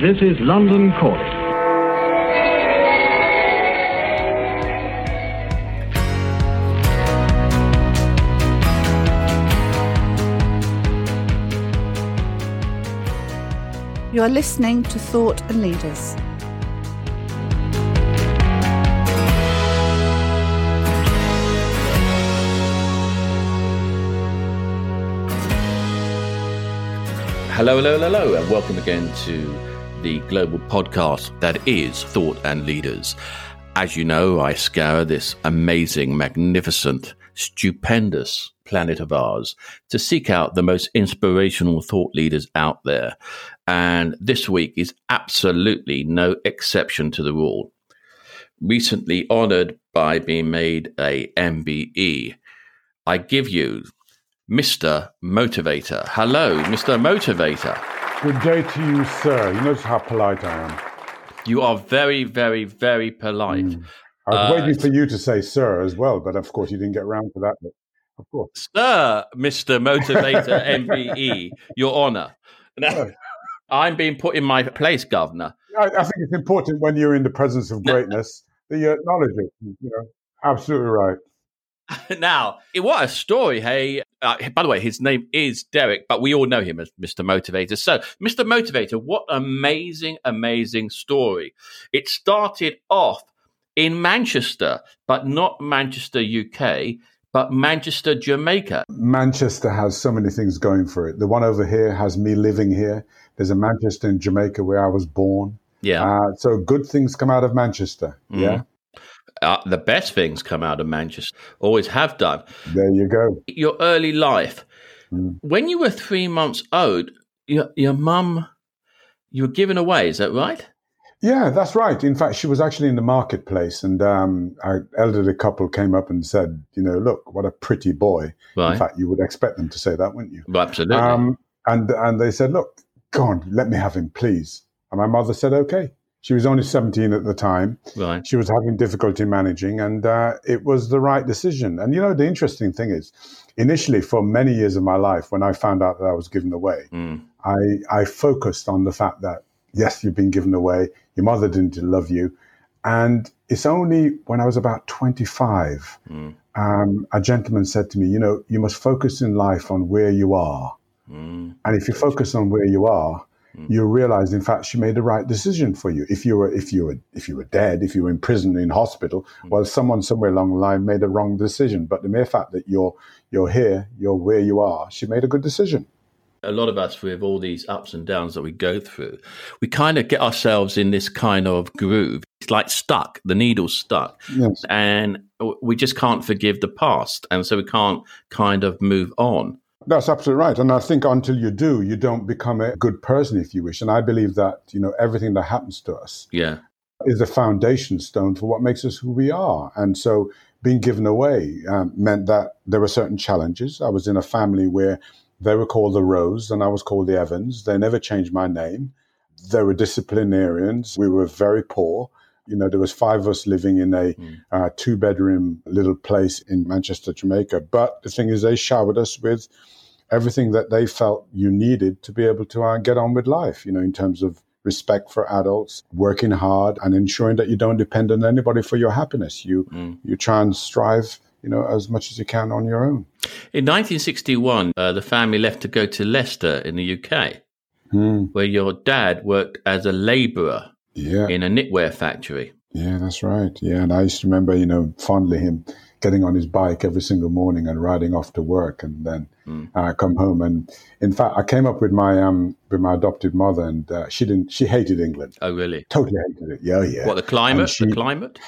This is London Calling. You are listening to Thought and Leaders. Hello, hello, hello, and welcome again to the global podcast that is Thought and Leaders. As you know, I scour this amazing, magnificent, stupendous planet of ours to seek out the most inspirational thought leaders out there. And this week is absolutely no exception to the rule. Recently honored by being made a MBE, I give you Mr. Motivator. Hello, Mr. Motivator. Good day to you, sir. You notice how polite I am. You are very, very, very polite. Mm. I was Uh, waiting for you to say sir as well, but of course you didn't get around to that. But of course. Sir, Mr. Motivator MBE, Your Honour. Now, I'm being put in my place, Governor. I, I think it's important when you're in the presence of greatness that you acknowledge it. You know, absolutely right. now, what a story, hey. Uh, by the way, his name is Derrick, but we all know him as Mr. Motivator. So, Mr. Motivator, what amazing, amazing story. It started off in Manchester, but not Manchester, UK, but Manchester, Jamaica. Manchester has so many things going for it. The one over here has me living here. There's a Manchester in Jamaica where I was born. Yeah. Uh, so good things come out of Manchester. Mhm. Yeah. Uh, the best things come out of Manchester, always have done. There you go. Your early life, Mm. when you were three months old, your, your mum, you were given away, is that right? Yeah, that's right. In fact, she was actually in the marketplace, and um, our elderly couple came up and said, "You know, look, what a pretty boy." Right. In fact, you would expect them to say that, wouldn't you? Absolutely. Um, and and they said, "Look, God, let me have him, please." And my mother said, "Okay." She was only seventeen at the time. right. She was having difficulty managing, and uh, it was the right decision. And you know, the interesting thing is, initially, for many years of my life, when I found out that I was given away, Mm. I, I focused on the fact that, yes, you've been given away, your mother didn't love you. And it's only when I was about 25, Mm. um, a gentleman said to me, You know, you must focus in life on where you are. Mm. And if you focus on where you are. You realize, in fact, she made the right decision for you. If you were, if you were, if you were dead, if you were in prison, in hospital, Mm. well, someone somewhere along the line made a wrong decision. But the mere fact that you're, you're here, you're where you are, she made a good decision. A lot of us, with all these ups and downs that we go through, we kind of get ourselves in this kind of groove. It's like stuck, the needle's stuck. Yes. And we just can't forgive the past. And so we can't kind of move on. That's absolutely right. And I think until you do, you don't become a good person, if you wish. And I believe that, you know, everything that happens to us Yeah. is a foundation stone for what makes us who we are. And so being given away um, meant that there were certain challenges. I was in a family where they were called the Rose and I was called the Evans. They never changed my name. They were disciplinarians. We were very poor. You know, there was five of us living in a Mm. uh, two bedroom little place in Manchester, Jamaica. But the thing is, they showered us with everything that they felt you needed to be able to uh, get on with life, you know, in terms of respect for adults, working hard, and ensuring that you don't depend on anybody for your happiness. You, Mm. you try and strive, you know, as much as you can on your own. In 1961, uh, the family left to go to Leicester in the UK, Hmm. where your dad worked as a labourer Yeah. in a knitwear factory. Yeah, that's right. Yeah, and I used to remember, you know, fondly him getting on his bike every single morning and riding off to work, and then Mm. uh, come home. And in fact, I came up with my um with my adopted mother, and uh, she didn't. She hated England. Oh, really? Totally hated it. Yeah, yeah. What, the climate? She- the climate?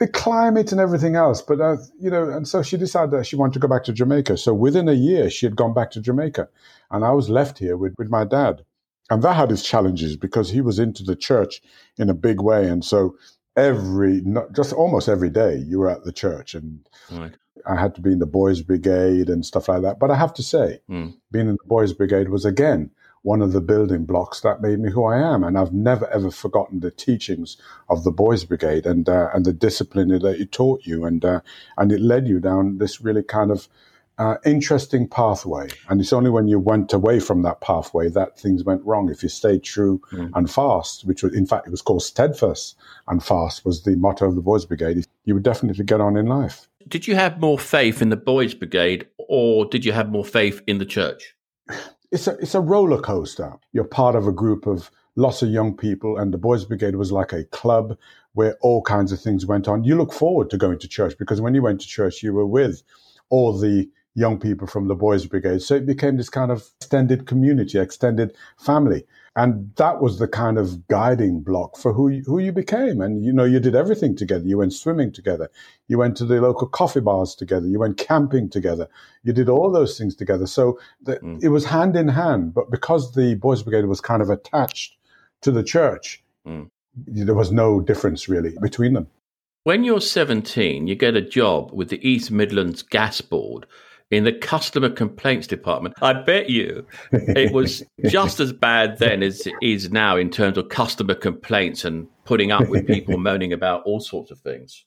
the climate and everything else. But uh, you know, and so she decided that she wanted to go back to Jamaica. So within a year, she had gone back to Jamaica, and I was left here with with my dad, and that had its challenges because he was into the church in a big way, and so every not just almost every day you were at the church and Right. I had to be in the boys brigade and stuff like that. But I have to say, Mm. being in the boys brigade was again one of the building blocks that made me who I am. And I've never ever forgotten the teachings of the boys brigade and uh, and the discipline that it taught you, and uh, and it led you down this really kind of uh, interesting pathway. And it's only when you went away from that pathway that things went wrong. If you stayed true mm. and fast, which was, in fact, it was called steadfast and fast was the motto of the Boys Brigade, you would definitely get on in life. Did you have more faith in the Boys Brigade or did you have more faith in the church? It's a, it's a roller coaster. You're part of a group of lots of young people, and the Boys Brigade was like a club where all kinds of things went on. You look forward to going to church because when you went to church, you were with all the young people from the Boys Brigade. So it became this kind of extended community, extended family. And that was the kind of guiding block for who you, who you became. And, you know, you did everything together. You went swimming together. You went to the local coffee bars together. You went camping together. You did all those things together. So the, mm. it was hand in hand. But because the Boys Brigade was kind of attached to the church, mm. there was no difference really between them. When you're 17, you get a job with the East Midlands Gas Board in the customer complaints department. I bet you it was just as bad then as it is now in terms of customer complaints and putting up with people moaning about all sorts of things.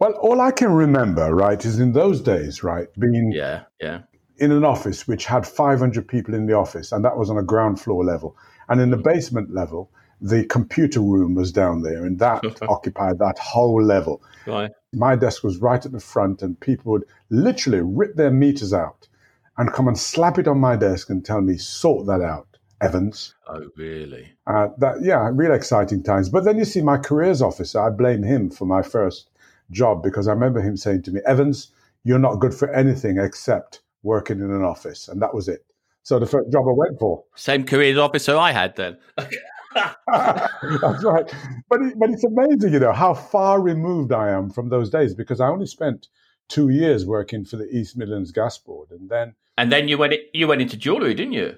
Well, all I can remember, right, is in those days, right, being yeah, yeah, in an office which had 500 people in the office, and that was on a ground floor level, and in the basement level, the computer room was down there, and that occupied that whole level. Right. My desk was right at the front, and people would literally rip their meters out and come and slap it on my desk and tell me, sort that out, Evans. Oh, really? Uh, that yeah, really exciting times. But then you see, my careers officer, I blame him for my first job because I remember him saying to me, Evans, you're not good for anything except working in an office, and that was it. So the first job I went for. Same careers officer I had then. That's right. But it, but it's amazing, you know, how far removed I am from those days because I only spent two years working for the East Midlands Gas Board, and then and then you went you went into jewellery, didn't you?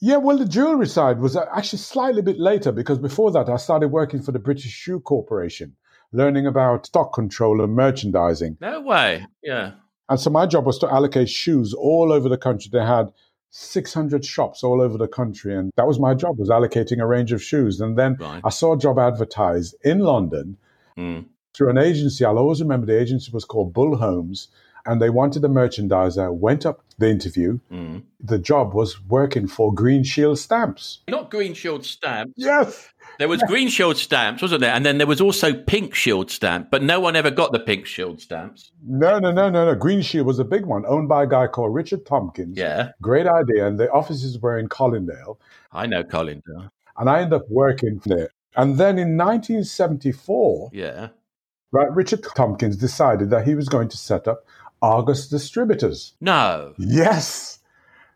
Yeah, well, the jewellery side was uh, actually slightly a bit later because before that I started working for the British Shoe Corporation, learning about stock control and merchandising. No way. Yeah. And so my job was to allocate shoes all over the country. They had 600 shops all over the country and that was my job was allocating a range of shoes and then right. i saw a job advertised in london mm. through an agency i'll always remember the agency was called bull homes and they wanted a merchandiser went up the interview mm. the job was working for green shield stamps not green shield stamps yes there was green shield stamps, wasn't there? And then there was also pink shield stamp, but no one ever got the pink shield stamps. No, no, no, no, no. Green shield was a big one, owned by a guy called Richard Tompkins. Yeah. Great idea. And the offices were in Colindale. I know Colindale. And I ended up working there. And then in 1974, yeah, right, Richard Tompkins decided that he was going to set up Argos Distributors. No. Yes.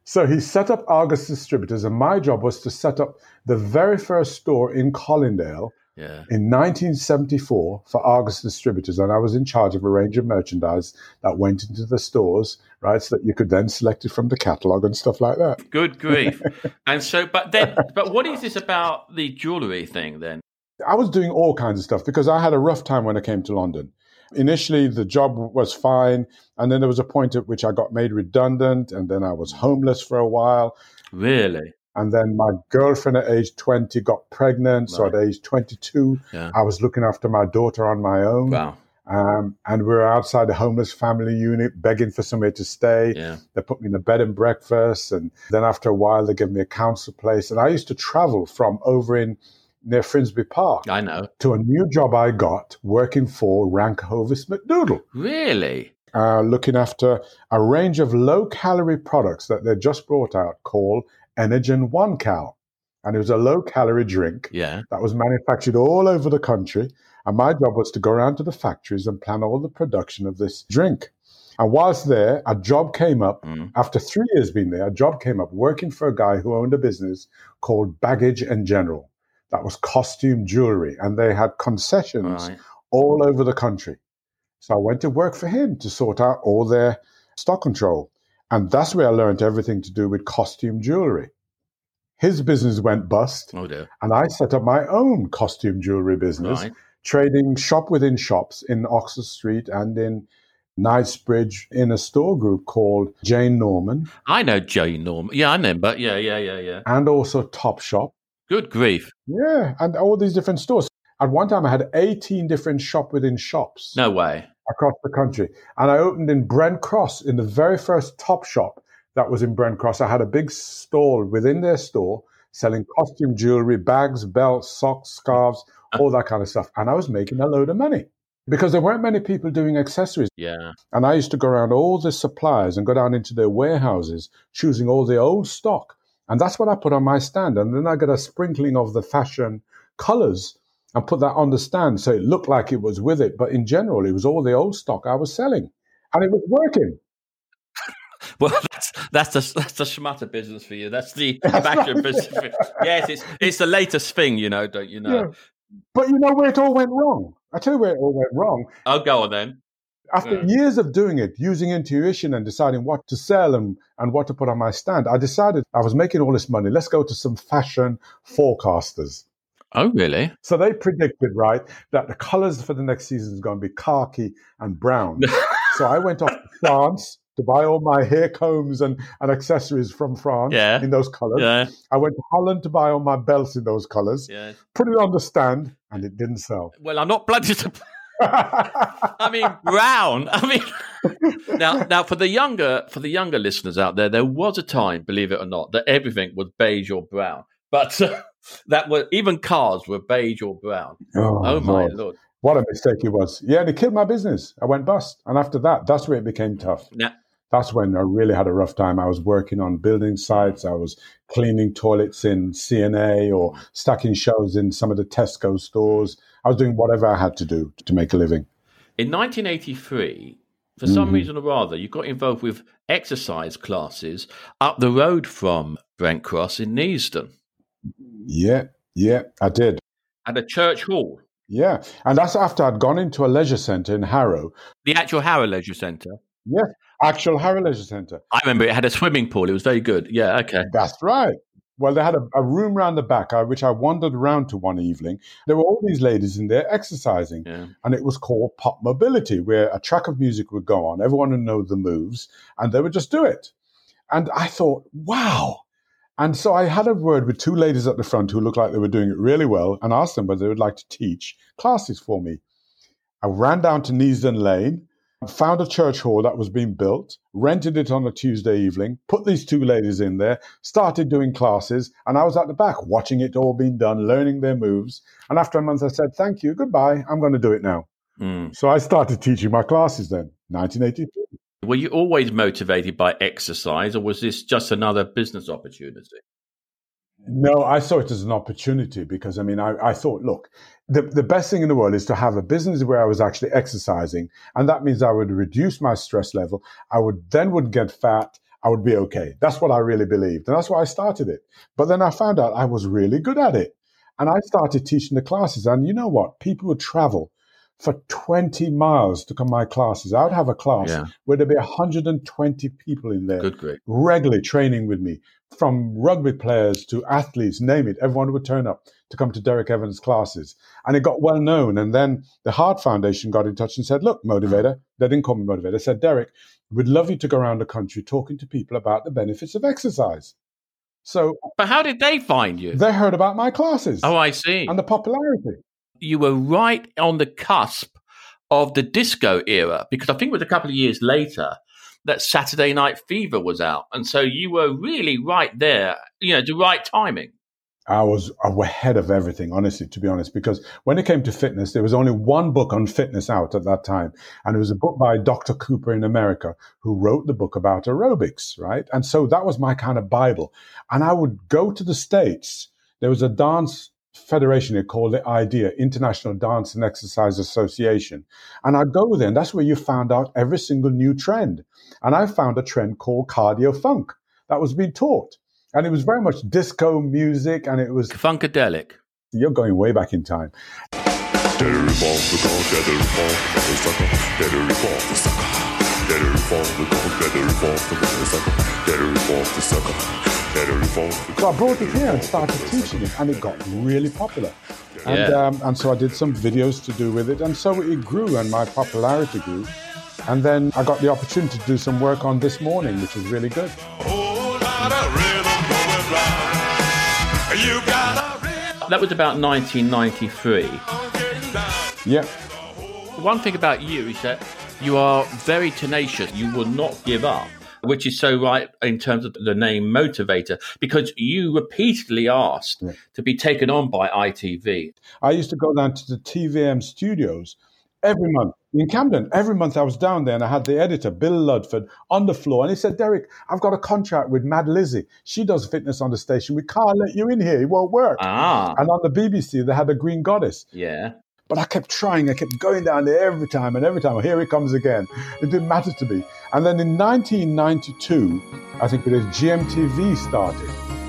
So he set up Argos Distributors, and my job was to set up the very first store in Colindale yeah. in 1974 for Argos Distributors. And I was in charge of a range of merchandise that went into the stores, right? So that you could then select it from the catalogue and stuff like that. Good grief. and so, but then, but what is this about the jewellery thing then? I was doing all kinds of stuff because I had a rough time when I came to London. Initially, the job was fine. And then there was a point at which I got made redundant. And then I was homeless for a while. Really? And then my girlfriend at age 20 got pregnant. Right. So at age 22, yeah. I was looking after my daughter on my own. Wow. Um, and we were outside the homeless family unit begging for somewhere to stay. Yeah. They put me in a bed and breakfast. And then after a while, they gave me a council place. And I used to travel from over in near Finsbury Park. I know. To a new job I got working for Rank Hovis McDoodle. Really? Uh, looking after a range of low calorie products that they just brought out called Energen One Cal. And it was a low calorie drink yeah. that was manufactured all over the country. And my job was to go around to the factories and plan all the production of this drink. And whilst there, a job came up mm. after three years being there. A job came up working for a guy who owned a business called Baggage and General that was costume jewelry, and they had concessions right. all over the country. So I went to work for him to sort out all their stock control. And that's where I learned everything to do with costume jewelry. His business went bust. Oh dear. And I set up my own costume jewelry business, right. trading shop within shops in Oxford Street and in Knightsbridge in a store group called Jane Norman. I know Jane Norman. Yeah, I know, but yeah, yeah, yeah, yeah. And also Top Shop. Good grief. Yeah, and all these different stores. At one time, I had 18 different shop within shops. No way. across the country. And I opened in Brent Cross in the very first top shop that was in Brent Cross. I had a big stall within their store selling costume jewelry, bags, belts, socks, scarves, uh-huh. all that kind of stuff. And I was making a load of money because there weren't many people doing accessories. Yeah. And I used to go around all the suppliers and go down into their warehouses, choosing all the old stock. And that's what I put on my stand. And then I got a sprinkling of the fashion colors and put that on the stand. So it looked like it was with it. But in general, it was all the old stock I was selling. And it was working. Well, that's that's the that's the schmutter business for you. That's the fashion business. For, yes, it's it's the latest thing, you know, don't you know? Yeah. But you know where it all went wrong. I tell you where it all went wrong. I'll go on then. After years of doing it, using intuition and deciding what to sell and, and what to put on my stand, I decided I was making all this money. Let's go to some fashion forecasters. Oh, really? So they predicted, right, that the colors for the next season is going to be khaki and brown. so I went off to France to buy all my hair combs and, and accessories from France yeah. in those colors. Yeah. I went to Holland to buy all my belts in those colors. Yeah. Put it on the stand, and it didn't sell. Well, I'm not bloody surprised. I mean, brown. I mean, now, now for the younger for the younger listeners out there, there was a time, believe it or not, that everything was beige or brown. But uh, that were even cars were beige or brown. Oh, oh my lord. lord. What a mistake it was. Yeah, and it killed my business. I went bust. And after that, that's where it became tough. Now, that's when I really had a rough time. I was working on building sites. I was cleaning toilets in C&A or stacking shelves in some of the Tesco stores. I was doing whatever I had to do to make a living. In 1983, for some mm-hmm. reason or other, you got involved with exercise classes up the road from Brent Cross in Neasden. Yeah, yeah, I did. At a church hall. Yeah, and that's after I'd gone into a leisure centre in Harrow. The actual Harrow Leisure Centre. Yes, actual Harrow Leisure Centre. I remember it had a swimming pool. It was very good. Yeah, okay. That's right. Well, they had a, a room round the back, uh, which I wandered around to one evening. There were all these ladies in there exercising, yeah. and it was called Pop Mobility, where a track of music would go on. Everyone would know the moves, and they would just do it. And I thought, wow. And so I had a word with two ladies at the front who looked like they were doing it really well and asked them whether they would like to teach classes for me. I ran down to Neasden Lane found a church hall that was being built, rented it on a Tuesday evening, put these two ladies in there, started doing classes, and I was at the back watching it all being done, learning their moves. And after a month, I said, Thank you, goodbye, I'm going to do it now. Mm. So I started teaching my classes then, 1982. Were you always motivated by exercise, or was this just another business opportunity? No, I saw it as an opportunity because I mean, I, I, thought, look, the, the best thing in the world is to have a business where I was actually exercising. And that means I would reduce my stress level. I would then would get fat. I would be okay. That's what I really believed. And that's why I started it. But then I found out I was really good at it. And I started teaching the classes. And you know what? People would travel for 20 miles to come my classes. I would have a class yeah. where there'd be 120 people in there Good, regularly training with me, from rugby players to athletes, name it. Everyone would turn up to come to Derrick Evans' classes. And it got well known. And then the Heart Foundation got in touch and said, look, Motivator, they didn't call me Motivator, they said, Derrick, we'd love you to go around the country talking to people about the benefits of exercise. So, but how did they find you? They heard about my classes. Oh, I see. And the popularity you were right on the cusp of the disco era because I think it was a couple of years later that Saturday Night Fever was out. And so you were really right there, you know, the right timing. I was ahead of everything, honestly, to be honest, because when it came to fitness, there was only one book on fitness out at that time. And it was a book by Dr. Cooper in America, who wrote the book about aerobics, right? And so that was my kind of Bible. And I would go to the States. There was a dance federation called the IDEA, International Dance and Exercise Association. And I'd go there, and that's where you found out every single new trend. And I found a trend called cardio funk that was being taught. And it was very much disco music, and it was funkadelic. You're going way back in time. So I brought it here and started teaching it, and it got really popular. And, yeah. um, and so I did some videos to do with it, and so it grew, and my popularity grew. And then I got the opportunity to do some work on this morning, which was really good. That was about 1993. Yeah. one thing about you is that you are very tenacious. You will not give up, which is so right in terms of the name motivator, because you repeatedly asked Yeah. to be taken on by ITV. I used to go down to the TV-am studios every month in Camden. Every month I was down there and I had the editor, Bill Ludford, on the floor. And he said, Derrick, I've got a contract with Mad Lizzie. She does fitness on the station. We can't let you in here. It won't work. Ah, And on the BBC, they had a Green Goddess. yeah. But I kept trying. I kept going down there every time and every time. Here it comes again. It didn't matter to me. And then in 1992, I think it was GMTV started.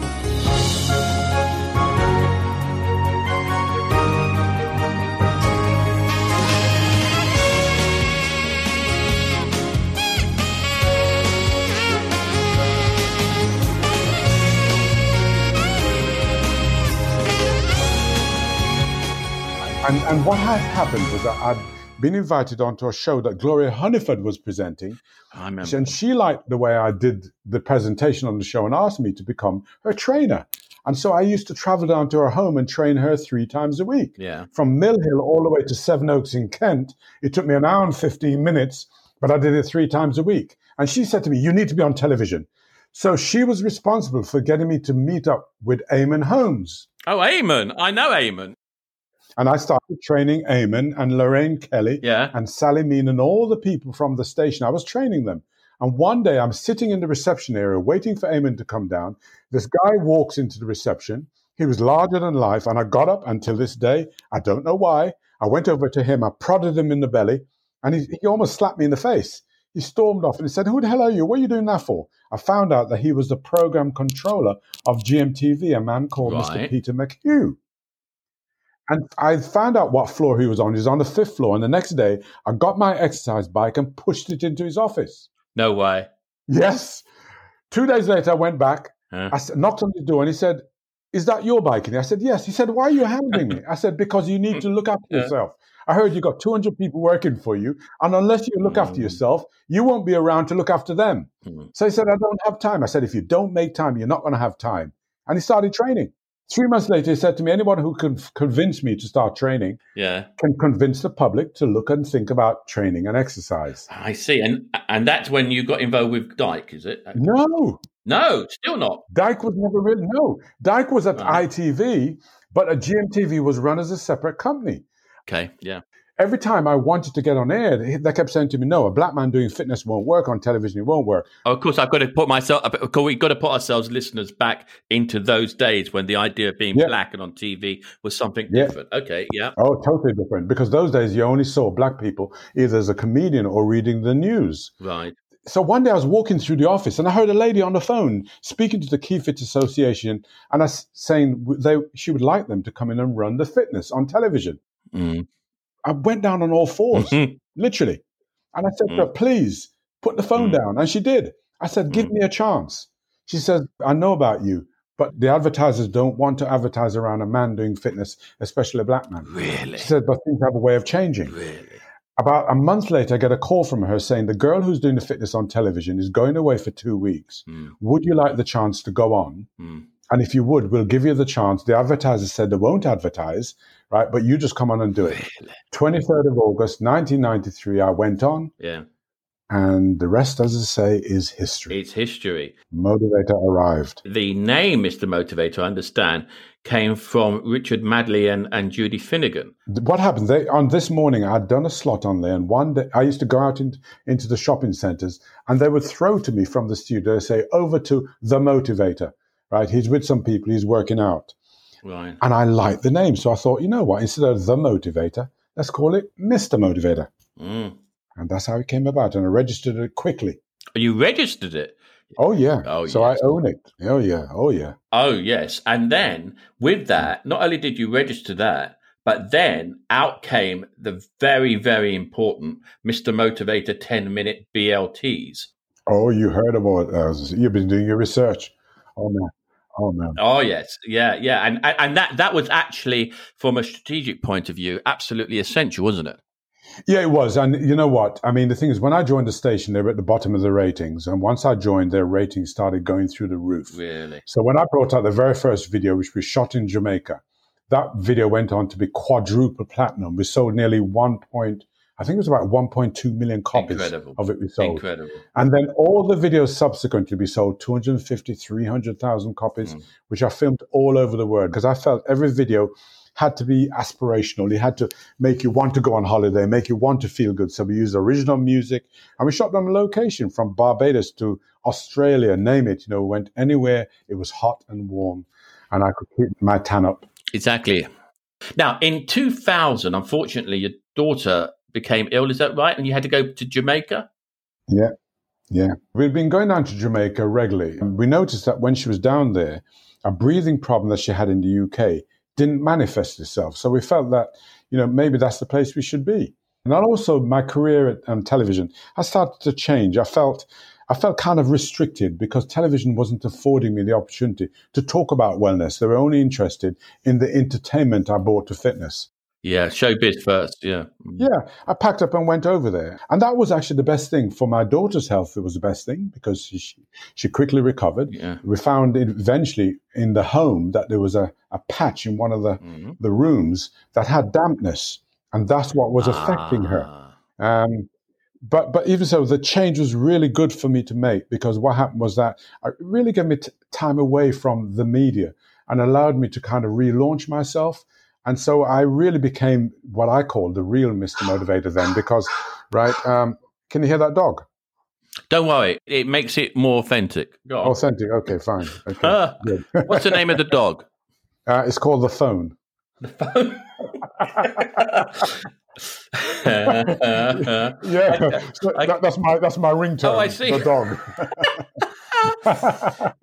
And, and what had happened was that I'd been invited onto a show that Gloria Hunniford was presenting. I remember. And she liked the way I did the presentation on the show and asked me to become her trainer. And so I used to travel down to her home and train her three times a week. Yeah. From Mill Hill all the way to Sevenoaks in Kent, it took me an hour and 15 minutes, but I did it three times a week. And she said to me, You need to be on television. So she was responsible for getting me to meet up with Eamonn Holmes. Oh, Eamonn. I know Eamonn. And I started training Eamonn and Lorraine Kelly Yeah. and Sally Meen and all the people from the station. I was training them. And one day I'm sitting in the reception area waiting for Eamonn to come down. This guy walks into the reception. He was larger than life. And I got up until this day. I don't know why. I went over to him. I prodded him in the belly and he, he almost slapped me in the face. He stormed off and he said, Who the hell are you? What are you doing that for? I found out that he was the program controller of GMTV, a man called Mr. Peter McHugh. And I found out what floor he was on. He was on the fifth floor. And the next day, I got my exercise bike and pushed it into his office. No way. Yes. Two days later, I went back. Huh? I knocked on the door and he said, Is that your bike? And I said, Yes. He said, Why are you handling me? I said, Because you need to look after Yeah. yourself. I heard you got 200 people working for you. And unless you look after Mm. yourself, you won't be around to look after them. Mm. So he said, I don't have time. I said, If you don't make time, you're not going to have time. And he started training. Three months later, he said to me, Anyone who can convince me to start training Yeah. can convince the public to look and think about training and exercise. I see. And and that's when you got involved with Dyke, is it? No, No, still not. Dyke was never really, no. Dyke was at Right. ITV, but a GMTV was run as a separate company. Okay. Yeah. Every time I wanted to get on air, they they kept saying to me, no, a black man doing fitness won't work on television, it won't work. Of course, I've got to put myself. We've got to put ourselves, listeners, back into those days when the idea of being Yeah. black and on TV was something Yeah. different. Okay. Yeah. Oh, totally different. Because those days you only saw black people either as a comedian or reading the news. Right. So one day I was walking through the office and I heard a lady on the phone speaking to the Keep Fit Association and I saying they she would like them to come in and run the fitness on television. Mm. I went down on all fours, Mhm. literally. And I said to her, please put the phone Mm. down. And she did. I said, give Mm. me a chance. She says, I know about you, but the advertisers don't want to advertise around a man doing fitness, especially a black man. Really. She said, but things have a way of changing. Really. About a month later, I get a call from her saying the girl who's doing the fitness on television is going away for two weeks. Mm. Would you like the chance to go on? Mm. And if you would, we'll give you the chance. The advertisers said they won't advertise, right? But you just come on and do it. Really. 23rd of August, 1993, I went on, Yeah. and the rest, as I say, is history. It's history. Motivator arrived. The name Mr. Motivator, I understand, came from Richard Madeley and, and Judy Finnegan. What happened? They, on this morning, I'd done a slot on there, and one day I used to go out in, into the shopping centres, and they would throw to me from the studio, say, over to the Motivator, right? He's with some people, he's working out. Right. And I like the name. So I thought, you know what? Instead of the Motivator, let's call it Mr. Motivator. Mm. And that's how it came about. And I registered it quickly. You registered it. Oh, yeah. Oh, so yes. I own it. Oh, yeah. Oh, yeah. Oh, yes. And then with that, not only did you register that, but then out came the very, very important Mr. Motivator 10 minute BLTs. Oh, you heard about those. You've been doing your research. Oh, man. Oh, man. Oh yes, yeah, yeah, and and and that that was actually, from a strategic point of view, absolutely essential, wasn't it? Yeah, it was. And you know what? I mean, the thing is, when I joined the station, they were at the bottom of the ratings. And once I joined, their ratings started going through the roof. Really? So when I brought out the very first video, which we shot in Jamaica, that video went on to be quadruple platinum. We sold nearly one point, I think it was about 1.2 million copies Incredible. of it we sold. Incredible. And then all the videos subsequently we sold 250, 300,000 copies, Mm. which are filmed all over the world because I felt every video had to be aspirational. It had to make you want to go on holiday, make you want to feel good. So we used original music and we shot on location from Barbados to Australia, name it. You know, went anywhere. It was hot and warm and I could keep my tan up. Exactly. Now, in 2000, unfortunately, your daughter became ill. Is that right? And you had to go to Jamaica? Yeah. Yeah. We'd been going down to Jamaica regularly. And we noticed that when she was down there, a breathing problem that she had in the UK didn't manifest itself. So we felt that, you know, maybe that's the place we should be. And also my career at um, television, I started to change. I felt, I felt kind of restricted because television wasn't affording me the opportunity to talk about wellness. They were only interested in the entertainment I brought to fitness. Yeah, showbiz first. Yeah. Mm. Yeah, I packed up and went over there. And that was actually the best thing for my daughter's health. It was the best thing because she, she quickly recovered. Yeah. We found eventually in the home that there was a, a patch in one of the, Mhm. the rooms that had dampness. And that's what was affecting her. Ah. Um, but but even so, the change was really good for me to make because what happened was that it really gave me t- time away from the media and allowed me to kind of relaunch myself. And so I really became what I call the real Mr. Motivator then because, right? Um, can you hear that dog? Don't worry, it makes it more authentic. Authentic. Okay, fine. Okay, good. what's the name of the dog? Uh, it's called the phone. Yeah, so I- that, that's my that's my ringtone. Oh, I see. The dog.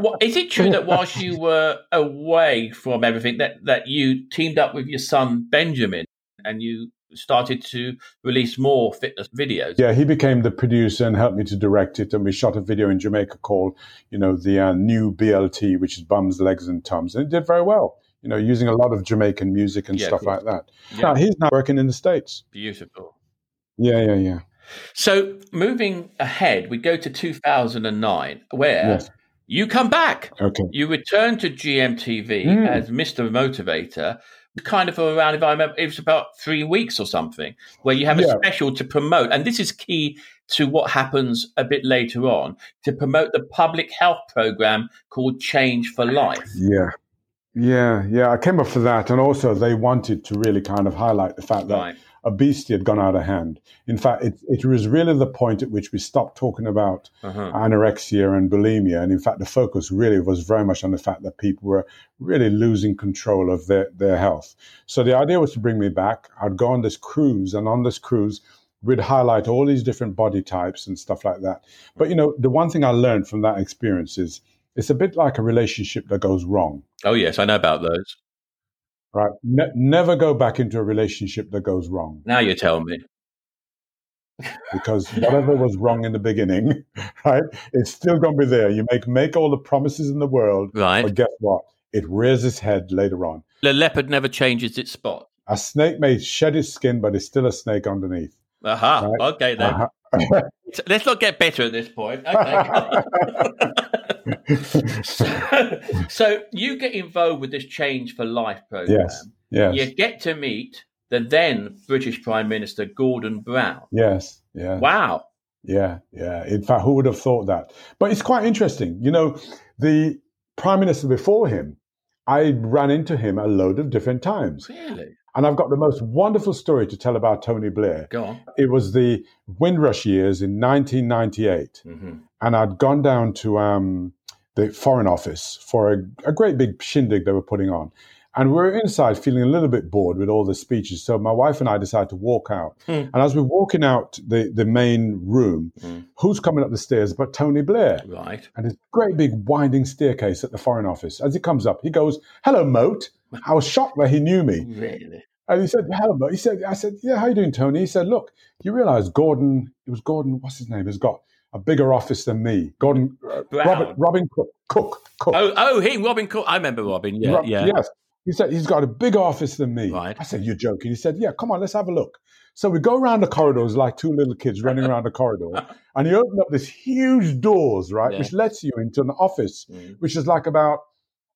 Well, is it true that whilst you were away from everything, that, that you teamed up with your son Benjamin and you started to release more fitness videos? Yeah, he became the producer and helped me to direct it. And we shot a video in Jamaica called, you know, the uh, new BLT, which is Bums, Legs, and Tums. And it did very well, you know, using a lot of Jamaican music and Yeah, stuff like that. Yeah, Now, he's now working in the States. beautiful. Yeah, yeah, yeah. So moving ahead, we go to 2009, where Yes. you come back. Okay. You return to GMTV Mm. as Mr. Motivator. Kind of around, if I remember, it was about three weeks or something, where you have a Yeah. special to promote. And this is key to what happens a bit later on to promote the public health program called Change for Life. Yeah. Yeah, yeah. I came up for that. And also, they wanted to really kind of highlight the fact that Right. obesity had gone out of hand. In fact, it, it was really the point at which we stopped talking about Uh-huh. anorexia and bulimia. And in fact, the focus really was very much on the fact that people were really losing control of their, their health. So the idea was to bring me back. I'd go on this cruise, and on this cruise, we'd highlight all these different body types and stuff like that. But, you know, the one thing I learned from that experience is it's a bit like a relationship that goes wrong. Oh, yes, I know about those. Right. Ne- never go back into a relationship that goes wrong Now you tell me. because whatever was wrong in the beginning, right, it's still going to be there. You make make all the promises in the world, Right. but guess what? It rears its head later on. The leopard never changes its spot. A snake may shed its skin, but it's still a snake underneath. Aha. Right. Okay, then. Let's not get better at this point. Okay. so, so you get involved with this Change for Life program. Yes. Yes. You get to meet the then British Prime Minister Gordon Brown. Yes. Yeah. Wow. Yeah. Yeah. In fact, who would have thought that? But it's quite interesting. You know, the prime minister before him, I ran into him a load of different times. Really? And I've got the most wonderful story to tell about Tony Blair. Go on. It was the Windrush years in 1998. hmm And I'd gone down to um, the Foreign Office for a, a great big shindig they were putting on. And we were inside feeling a little bit bored with all the speeches. So my wife and I decided to walk out. Hmm. And as we're walking out the, the main room, Hmm. who's coming up the stairs but Tony Blair? Right. And this great big winding staircase at the Foreign Office. As he comes up, he goes, Hello, Moat. I was shocked that he knew me. Really? And he said, hello, Mo. He said, I said, yeah, how you doing, Tony? He said, look, you realize Gordon, it was Gordon, what's his name, has got a bigger office than me. Gordon, uh, Robert, Robin Cook, Cook, Cook. Oh, oh, he, Robin Cook. I remember Robin. Yeah, Rob- yeah. Yes. He said, he's got a bigger office than me. Right. I said, you're joking. He said, yeah, come on, let's have a look. So we go around the corridors like two little kids running around the corridor. And he opened up this huge doors, right, Yeah. which lets you into an office, Mm. which is like about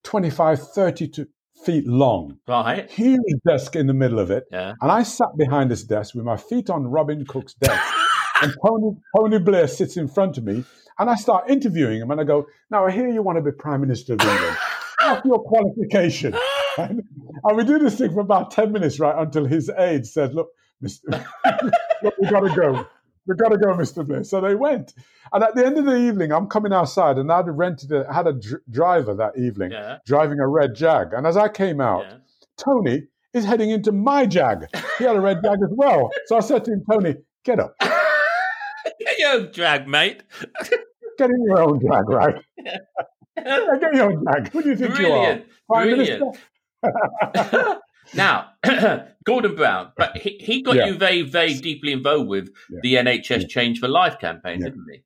25, 30 to feet long, Right. huge desk in the middle of it. Yeah. And I sat behind this desk with my feet on Robin Cook's desk. and Tony, Tony Blair sits in front of me. And I start interviewing him. And I go, Now, I hear you want to be Prime Minister of England. What's your qualification? and, and we do this thing for about 10 minutes, right? Until his aide said, Look, Mr. look, we got to go. We've got to go, Mr. Blair. So they went. And at the end of the evening, I'm coming outside and I'd rented a, had a dr- driver that evening Yeah. driving a red Jag. And as I came out, Yeah. Tony is heading into my Jag. He had a red Jag as well. So I said to him, Tony, get up. Get your own drag, mate. Get in your own Jag, right? Yeah, Get your own Jag. Who do you think Brilliant. you are? Prime Brilliant. Minister? now, Gordon Brown, but he, he got Yeah. you very, very deeply involved with Yeah. the NHS Change for Life campaign, Yeah. didn't he?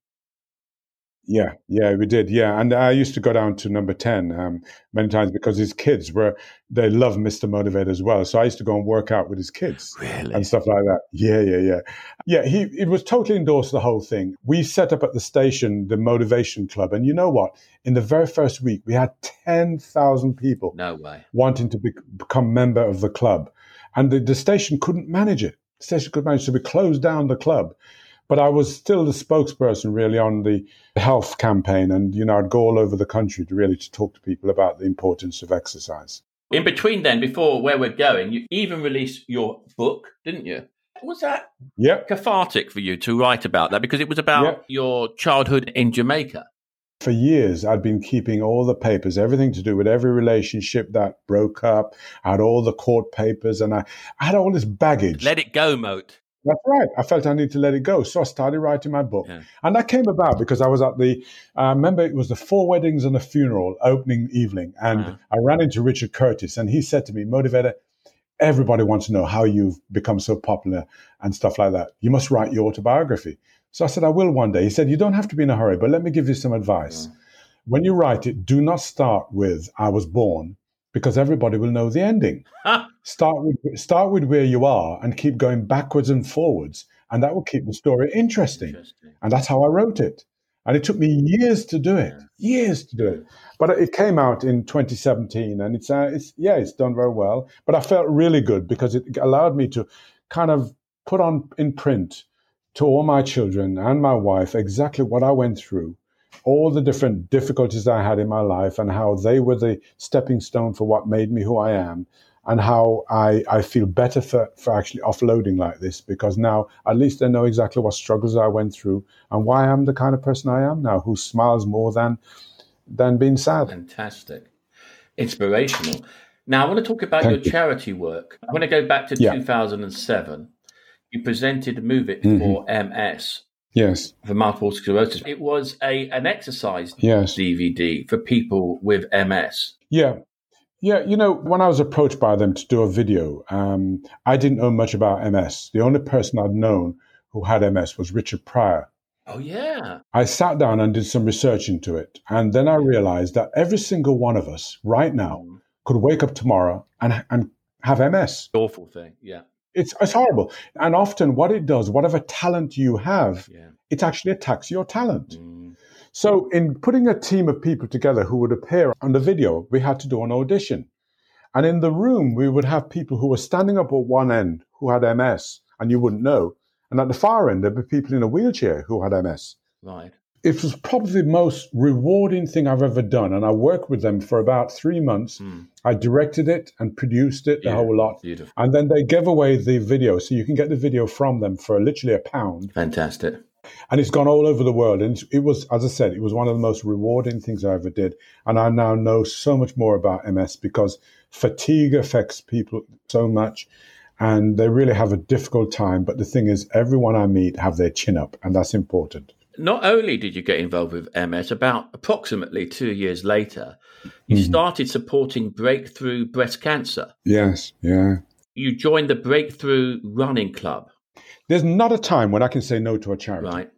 Yeah, yeah, we did. Yeah, and I used to go down to number ten um, many times because his kids were they love Mr. Motivate as well. So I used to go and work out with his kids Really? and stuff like that. Yeah, yeah, yeah, yeah. He it was totally endorsed the whole thing. We set up at the station the Motivation Club, and you know what? In the very first week, we had ten thousand people No way. wanting to be, become member of the club, and the, the station couldn't manage it. The station couldn't manage, so we closed down the club. But I was still the spokesperson really on the health campaign, and you know I'd go all over the country to really to talk to people about the importance of exercise. In between, then, before where we're going, you even released your book, didn't you? Was that Yep. cathartic for you to write about that? Because it was about Yeah. your childhood in Jamaica. For years, I'd been keeping all the papers, everything to do with every relationship that broke up. I had all the court papers, and I, I had all this baggage. Let it go, Moat. That's right. I felt I needed to let it go. So I started writing my book. Yeah. And that came about because I was at the, I remember it was the Four Weddings and a Funeral opening evening. And Wow. I ran into Richard Curtis and he said to me, Motivator, everybody wants to know how you've become so popular and stuff like that. You must write your autobiography. So I said, I will one day. He said, You don't have to be in a hurry, but let me give you some advice. When you write it, do not start with, I was born, because everybody will know the ending. Start with start with where you are and keep going backwards and forwards and that will keep the story interesting. Interesting. and that's how i wrote it. And it took me years to do it. Years to do it. But it came out in 2017 and it's uh, it's yeah it's done very well. But i felt really good because it allowed me to kind of put on in print to all my children and my wife exactly what i went through all the different difficulties I had in my life and how they were the stepping stone for what made me who I am and how I, I feel better for, for actually offloading like this because now at least they know exactly what struggles I went through and why I'm the kind of person I am now who smiles more than than being sad. Fantastic. Inspirational. Now, I want to talk about Thank your you. charity work. I want to go back to Yeah. 2007. You presented Move It Mhm. for MS, Yes, for multiple sclerosis. It was a an exercise yes. DVD for people with MS. Yeah. Yeah, you know, when I was approached by them to do a video, um, I didn't know much about MS. The only person I'd known who had MS was Richard Pryor. Oh, yeah. I sat down and did some research into it. And then I realized that every single one of us right now could wake up tomorrow and, and have MS. Awful thing. Yeah. It's, it's horrible. And often, what it does, whatever talent you have, Yeah. it actually attacks your talent. Mm. So, in putting a team of people together who would appear on the video, we had to do an audition. And in the room, we would have people who were standing up at one end who had MS, and you wouldn't know. And at the far end, there'd be people in a wheelchair who had MS. Right. It was probably the most rewarding thing I've ever done. And I worked with them for about three months. Mm. I directed it and produced it, the Yeah. whole lot. Beautiful. And then they gave away the video. So you can get the video from them for literally a pound. Fantastic. And it's gone all over the world. And it was, as I said, it was one of the most rewarding things I ever did. And I now know so much more about MS because fatigue affects people so much and they really have a difficult time. But the thing is, everyone I meet have their chin up, and that's important. Not only did you get involved with MS, about approximately two years later, you Mhm. started supporting breakthrough breast cancer. Yes, yeah. You joined the Breakthrough Running Club, There's not a time when I can say no to a charity. right?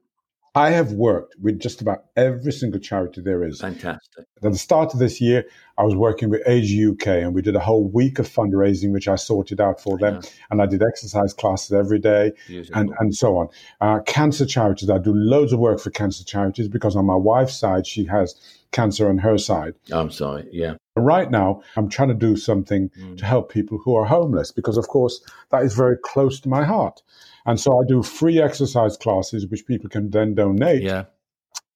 I have worked with just about every single charity there is. Fantastic. At the start of this year, I was working with Age UK and we did a whole week of fundraising, which I sorted out for them. Yeah. And I did exercise classes every day Beautiful. and, and so on. Uh, cancer charities, I do loads of work for cancer charities because on my wife's side, she has cancer on her side. I'm sorry. Yeah. Right now, I'm trying to do something Mm. to help people who are homeless because, of course, that is very close to my heart. And so I do free exercise classes, which people can then donate Yeah.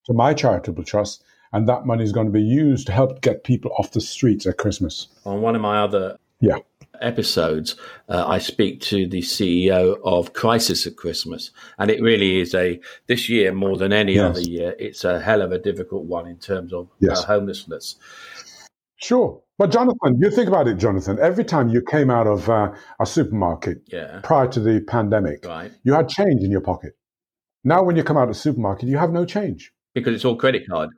to my charitable trust. And that money is going to be used to help get people off the streets at Christmas. On one of my other Yeah. episodes, uh, I speak to the CEO of Crisis at Christmas, and it really is a this year more than any Yes. other year. It's a hell of a difficult one in terms of Yes. uh, homelessness. Sure. But, Jonathan, you think about it, Jonathan. Every time you came out of uh, a supermarket Yeah, prior to the pandemic, right. you had change in your pocket. Now, when you come out of the supermarket, you have no change. Because it's all credit card.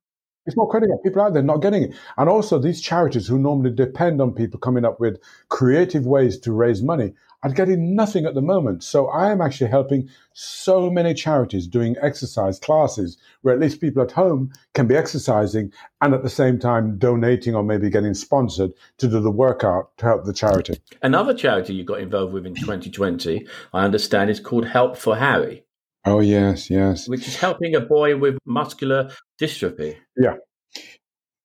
It's more credit card. People out there not getting it. And also, these charities who normally depend on people coming up with creative ways to raise money are getting nothing at the moment. So I am actually helping so many charities doing exercise classes where at least people at home can be exercising and at the same time donating or maybe getting sponsored to do the workout to help the charity. Another charity you got involved with in 2020, I understand, is called Help for Harry, Oh, yes, yes. which is helping a boy with muscular dystrophy. Yeah.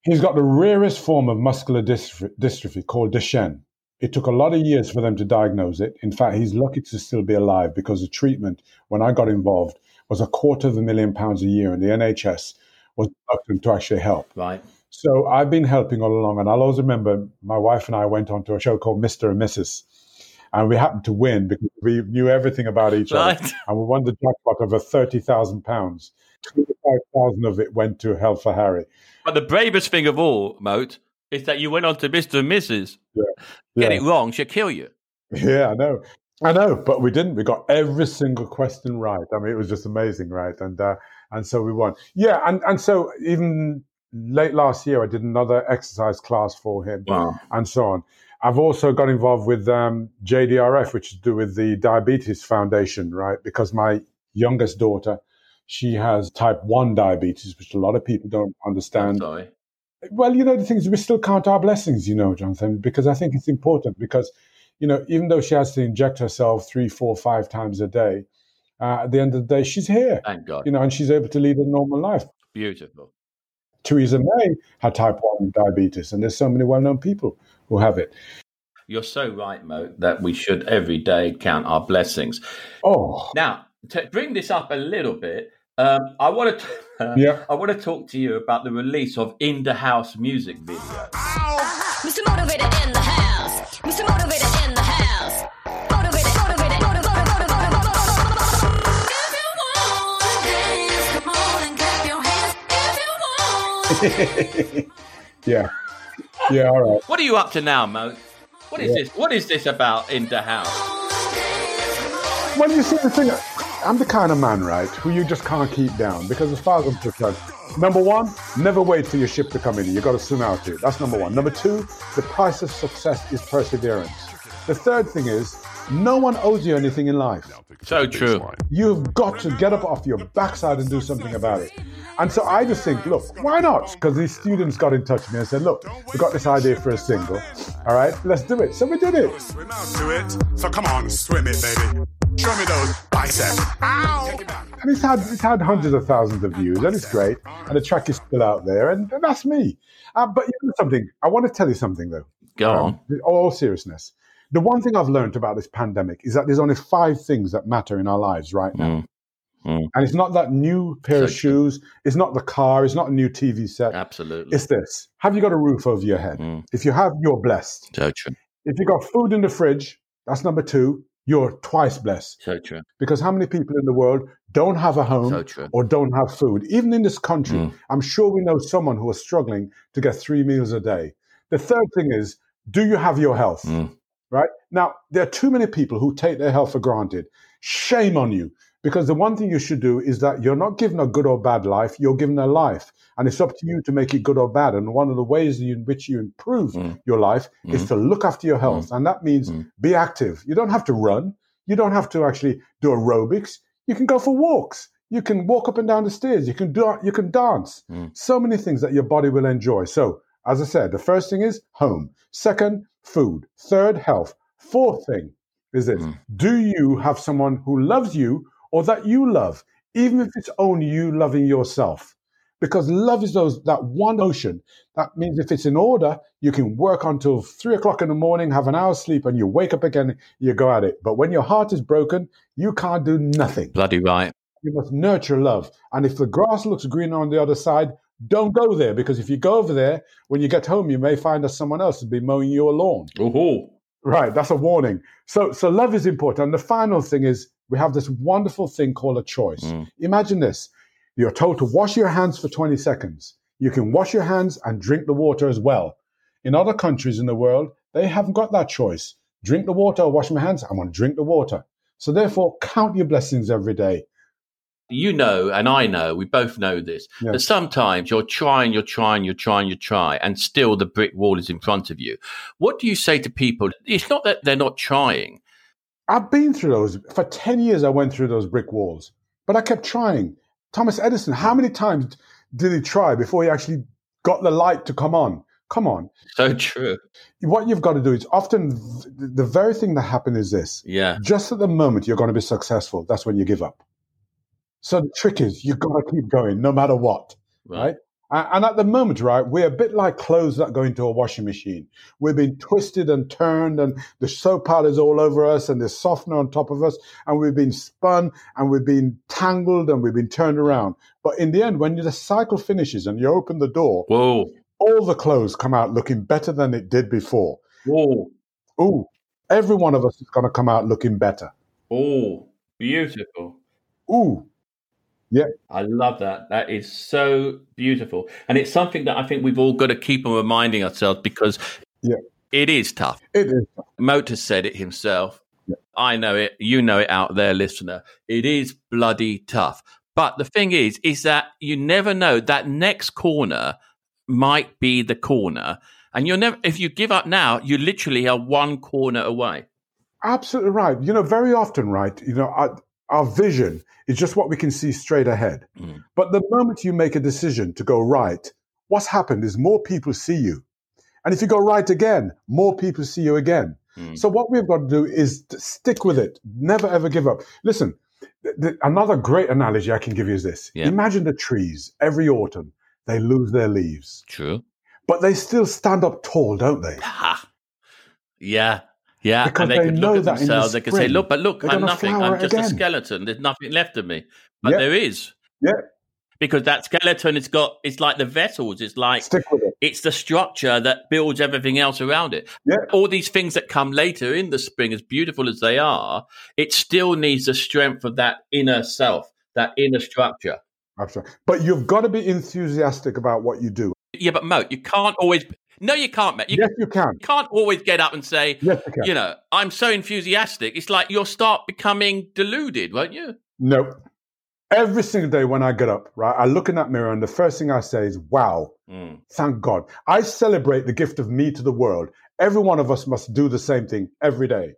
He's got the rarest form of muscular dystrophy, dystrophy called Duchenne. It took a lot of years for them to diagnose it. In fact, he's lucky to still be alive because the treatment, when I got involved, was a quarter of a million pounds a year, and the NHS was reluctant to actually help. Right. So I've been helping all along, and I'll always remember my wife and I went on to a show called Mr. and Mrs. And we happened to win because we knew everything about each other. And we won the jackpot of a thirty thousand pounds. Twenty-five thousand of it went to Help for Harry. But the bravest thing of all, Moat, is that you went on to Mr. and Mrs. Get Yeah. it wrong, she'll kill you. Yeah, I know. I know, but we didn't. We got every single question right. I mean, it was just amazing, right? And uh, and so we won. Yeah, and and so even late last year, I did another exercise class for him, Wow. and so on. I've also got involved with um, JDRF, which is to do with the Diabetes Foundation, right? Because my youngest daughter, she has type one diabetes, which a lot of people don't understand. Well, you know, the things we still count our blessings, you know, Jonathan, because I think it's important because, you know, even though she has to inject herself three, four, five times a day, uh, at the end of the day, she's here, Thank God. you know, and she's able to lead a normal life. Beautiful. Theresa May had type 1 diabetes, and there's so many well known people who have it. You're so right, Mo, that we should every day count our blessings. Oh, Now, to bring this up a little bit, um, I want to Yeah. I want to talk to you about the release of In the House music video. Mr. Motivator in the house. Mr. Motivator in the house. Motivated, motivated, motivated, motivated, motivated. If you wanna dance, come on and clap your hands. If you want. yeah. Yeah, all right. What are you up to now, Mo? What is this? What is this about In the House? Well, you see, the thing, I'm the kind of man, right, who you just can't keep down because as far as I'm concerned, number one, never wait for your ship to come in. You got to swim out to. That's number one. Number two, the price of success is perseverance. The third thing is, no one owes you anything in life. So true. You've got to get up off your backside and do something about it. And so I just think, look, why not? Because these students got in touch with me and said, look, we got this idea for a single. All right, let's do it. So we did it. Swim out to it. So come on, swim it, baby. Show me those biceps. Ow! Take it back. And it's had it's had hundreds of thousands of views, and it's great. And the track is still out there, and, and that's me. Uh, but you know something? I want to tell you something though. Go on. Um, in all seriousness, the one thing I've learned about this pandemic is that there's only five things that matter in our lives right now. Mm. Mm. And it's not that new pair So of shoes. It's not the car. It's not a new TV set. Absolutely. It's this. Have you got a roof over your head? Mm. If you have, you're blessed. So true. If you got food in the fridge, that's number two. You're twice blessed. So true. Because how many people in the world don't have a home So or don't have food? Even in this country, Mm. I'm sure we know someone who is struggling to get three meals a day. The third thing is, do you have your health? Mm. Right? Now, there are too many people who take their health for granted. Shame on you. Because the one thing you should do is that you're not given a good or bad life, you're given a life. And it's up to you to make it good or bad. And one of the ways in which you improve Mm. your life is to look after your health. And that means Mm. be active. You don't have to run. You don't have to actually do aerobics. You can go for walks. You can walk up and down the stairs. You can do, you can dance. Mm. So many things that your body will enjoy. So, as I said, the first thing is home. Second, food. Third, health. Fourth thing is this: Mm. Do you have someone who loves you or that you love, even if it's only you loving yourself? Because love is those that one ocean. That means if it's in order, you can work until three o'clock in the morning, have an hour's sleep, and you wake up again. You go at it. But when your heart is broken, you can't do nothing. Bloody right. You must nurture love. And if the grass looks greener on the other side, don't go there because if you go over there, when you get home, you may find that someone else has been mowing your lawn. Oh, Right, that's a warning. So, so love is important. And the final thing is we have this wonderful thing called a choice. Mm. Imagine this: you're told to wash your hands for 20 seconds. You can wash your hands and drink the water as well. In other countries in the world, they haven't got that choice. Drink the water or wash my hands. I'm going to drink the water. So therefore, count your blessings every day. You know, and I know, we both know this, Yeah. that sometimes you're trying, you're trying, you're trying, you try, and still the brick wall is in front of you. What do you say to people? It's not that they're not trying. I've been through those. For 10 years, I went through those brick walls, but I kept trying. Thomas Edison, how many times did he try before he actually got the light to come on? Come on. So true. What you've got to do is often the very thing that happens is this. Yeah. Just at the moment you're going to be successful, that's when you give up. So the trick is you've got to keep going no matter what. right? A- And at the moment, right, we're a bit like clothes that go into a washing machine. We've been twisted and turned, and the soap powder's all over us, and there's softener on top of us, and we've been spun, and we've been tangled, and we've been turned around. But in the end, when the cycle finishes and you open the door, Whoa. all the clothes come out looking better than it did before. Whoa. Ooh, every one of us is going to come out looking better. Oh, beautiful. Ooh, I love that. That is so beautiful. And it's something that I think we've all got to keep on reminding ourselves because Yeah. it is tough. it is. Motor said it himself. Yeah. I know it. You know it out there, listener. It is bloody tough. But the thing is, is that you never know that next corner might be the corner. And you're never, if you give up now, you literally are one corner away. Absolutely right. You know, very often, right, you know, our, our vision is just what we can see straight ahead. Mm. But the moment you make a decision to go right, what's happened is more people see you. And if you go right again, more people see you again. Mm. So what we've got to do is to stick with it. Never ever give up. Listen, th- th- another great analogy I can give you is this. Yeah. Imagine the trees every autumn, they lose their leaves, True. but they still stand up tall, don't they? Yeah. Yeah. Because and they, they could look at in the themselves. They could say, look, but look, I'm nothing. I'm just a skeleton. There's nothing left of me. But Yeah. there is. Yeah. Because that skeleton it's got, it's like the vessels. It's like, Stick with it. it's the structure that builds everything else around it. Yeah. All these things that come later in the spring, as beautiful as they are, it still needs the strength of that inner self, that inner structure. Absolutely. But you've got to be enthusiastic about what you do. Yeah, but Mo, you can't always. No, you can't, mate. You yes, you can. can't always get up and say, Yes, you can. you know, I'm so enthusiastic. It's like you'll start becoming deluded, won't you? No. Every single day when I get up, right, I look in that mirror and the first thing I say is, wow, Mm. thank God. I celebrate the gift of me to the world. Every one of us must do the same thing every day.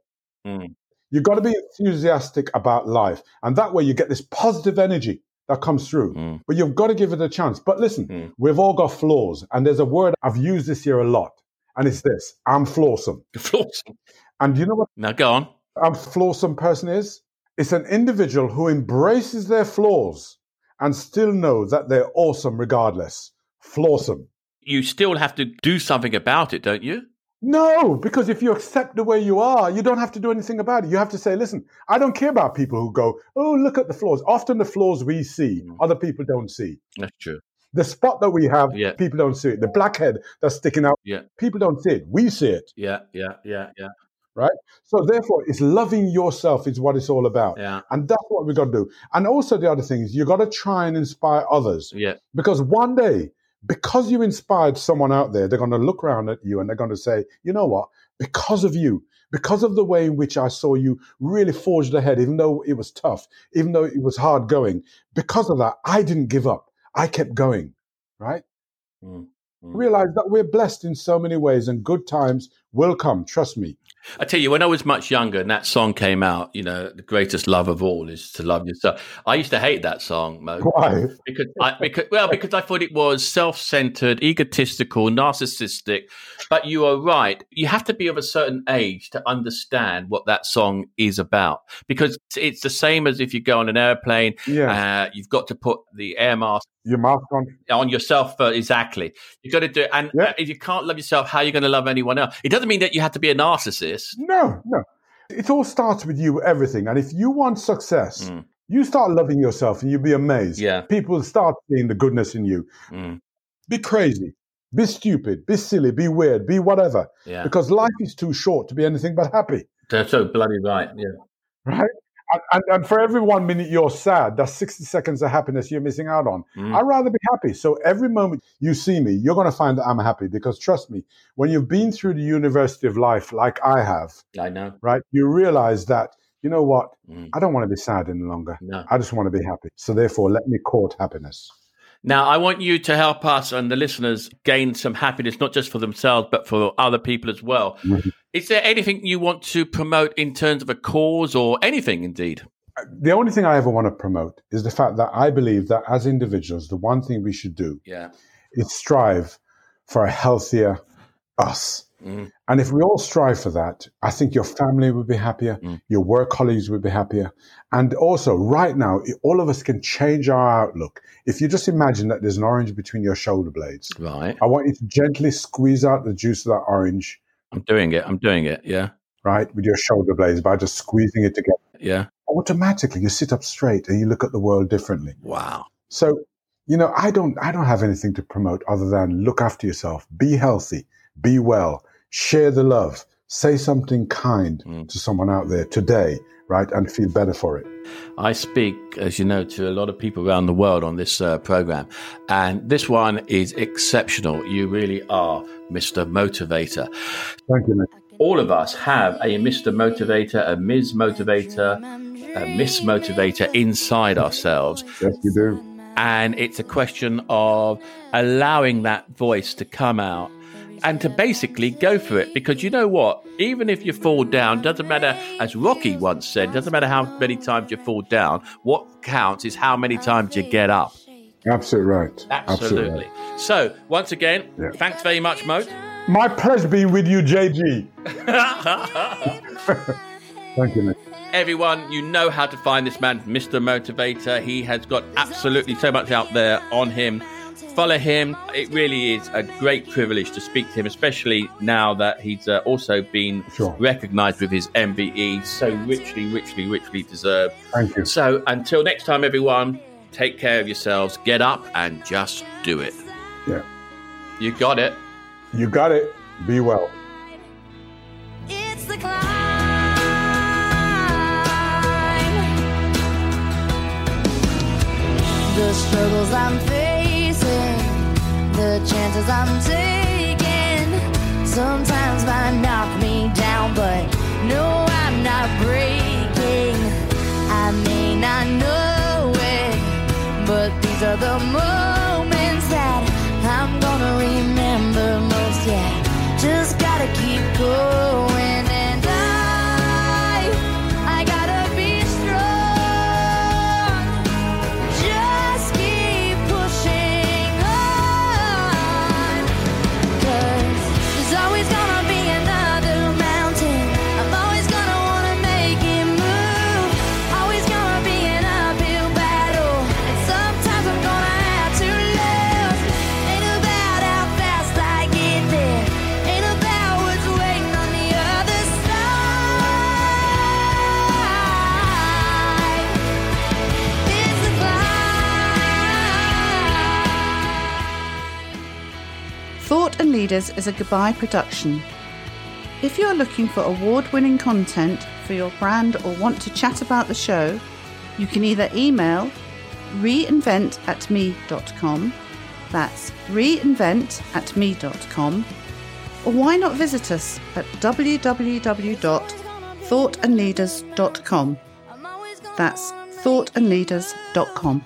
Mm. You've got to be enthusiastic about life. And that way you get this positive energy that comes through. Mm. But you've got to give it a chance. But listen, Mm. we've all got flaws. And there's a word I've used this year a lot. And it's this I'm flawsome. Flawsome. And you know what Now go on. a flawsome person is? It's an individual who embraces their flaws and still knows that they're awesome regardless. Flawsome. You still have to do something about it, don't you? No, because if you accept the way you are, you don't have to do anything about it. You have to say, listen, I don't care about people who go, oh, look at the flaws. Often the flaws we see, Mm. other people don't see. That's true. The spot that we have, Yeah. people don't see it. The blackhead that's sticking out, Yeah. people don't see it. We see it. Yeah, yeah, yeah, yeah, Right? So therefore, it's loving yourself is what it's all about. yeah, And that's what we've got to do. And also the other thing is you've got to try and inspire others. yeah. Because one day, because you inspired someone out there, they're going to look around at you and they're going to say, you know what? Because of you, because of the way in which I saw you really forged ahead, even though it was tough, even though it was hard going, because of that, I didn't give up. I kept going, right? Mm, mm. Realize that we're blessed in so many ways and good times will come. Trust me. I tell you, when I was much younger and that song came out, you know, the greatest love of all is to love yourself. I used to hate that song, Mo. Why? Because, I, because well, because I thought it was self-centered, egotistical, narcissistic. But you are right. You have to be of a certain age to understand what that song is about. Because it's the same as if you go on an airplane. Yeah. Uh, you've got to put the air mask Your mask on. on yourself uh, exactly you got to do it and Yeah. uh, if you can't love yourself how are you going to love anyone else it doesn't mean that you have to be a narcissist No, no. It all starts with you, everything. And if you want success, Mm. you start loving yourself and you'll be amazed. Yeah. People start seeing the goodness in you. Mm. Be crazy, be stupid, be silly, be weird, be whatever. yeah Because life is too short to be anything but happy, they're so bloody right yeah right? And, and, for every one minute you're sad, that's 60 seconds of happiness you're missing out on. Mm. I'd rather be happy. So every moment you see me, you're going to find that I'm happy because trust me, when you've been through the university of life like I have, i know right, you realize that, you know what? Mm. I don't want to be sad any longer. no I just want to be happy. So therefore, let me court happiness. now i want you to help us and the listeners gain some happiness not just for themselves but for other people as well Mhm. Is there anything you want to promote in terms of a cause or anything indeed The only thing I ever want to promote is the fact that I believe that as individuals, the one thing we should do yeah is strive for a healthier us. Mm. And if we all strive for that, I think your family would be happier, Mm. your work colleagues would be happier. And also, right now, all of us can change our outlook. If you just imagine that there's an orange between your shoulder blades, right I want you to gently squeeze out the juice of that orange, i'm doing it i'm doing it yeah right, with your shoulder blades by just squeezing it together. yeah Automatically, you sit up straight and you look at the world differently. wow So, you know, I don't I don't have anything to promote other than look after yourself, be healthy, be well, share the love, say something kind Mm. to someone out there today, right, and feel better for it. I speak, as you know, to a lot of people around the world on this uh, program, and this one is exceptional. You really are Mr. Motivator. Thank you, Nick. All of us have a Mr. Motivator, a Ms. Motivator, a Miss Motivator inside ourselves, Yes, you do. and it's a question of allowing that voice to come out and to basically go for it because you know what even if you fall down doesn't matter as rocky once said doesn't matter how many times you fall down what counts is how many times you get up Absolutely right. absolutely, so once again Yeah. thanks very much moat My pleasure being with you, JG. Thank you, Nick. Everyone, you know how to find this man, Mr. Motivator. He has got absolutely so much out there on him. Follow him. It really is a great privilege to speak to him, especially now that he's uh, also been Sure. recognized with his MBE. So richly, richly, richly deserved. Thank you. So until next time, everyone, take care of yourselves. Get up and just do it. Yeah. You got it. You got it. Be well. It's the climb. The struggles I'm facing, the chances I'm taking, sometimes might knock me down, but no, I'm not breaking. I may not know it, but these are the moments that I'm gonna remember most. Yeah, just gotta keep going, Leaders is a goodbye production. If you're looking for award winning content for your brand or want to chat about the show, you can either email reinvent at me.com, that's reinvent at me.com, or why not visit us at www.thoughtandleaders.com. That's thoughtandleaders.com.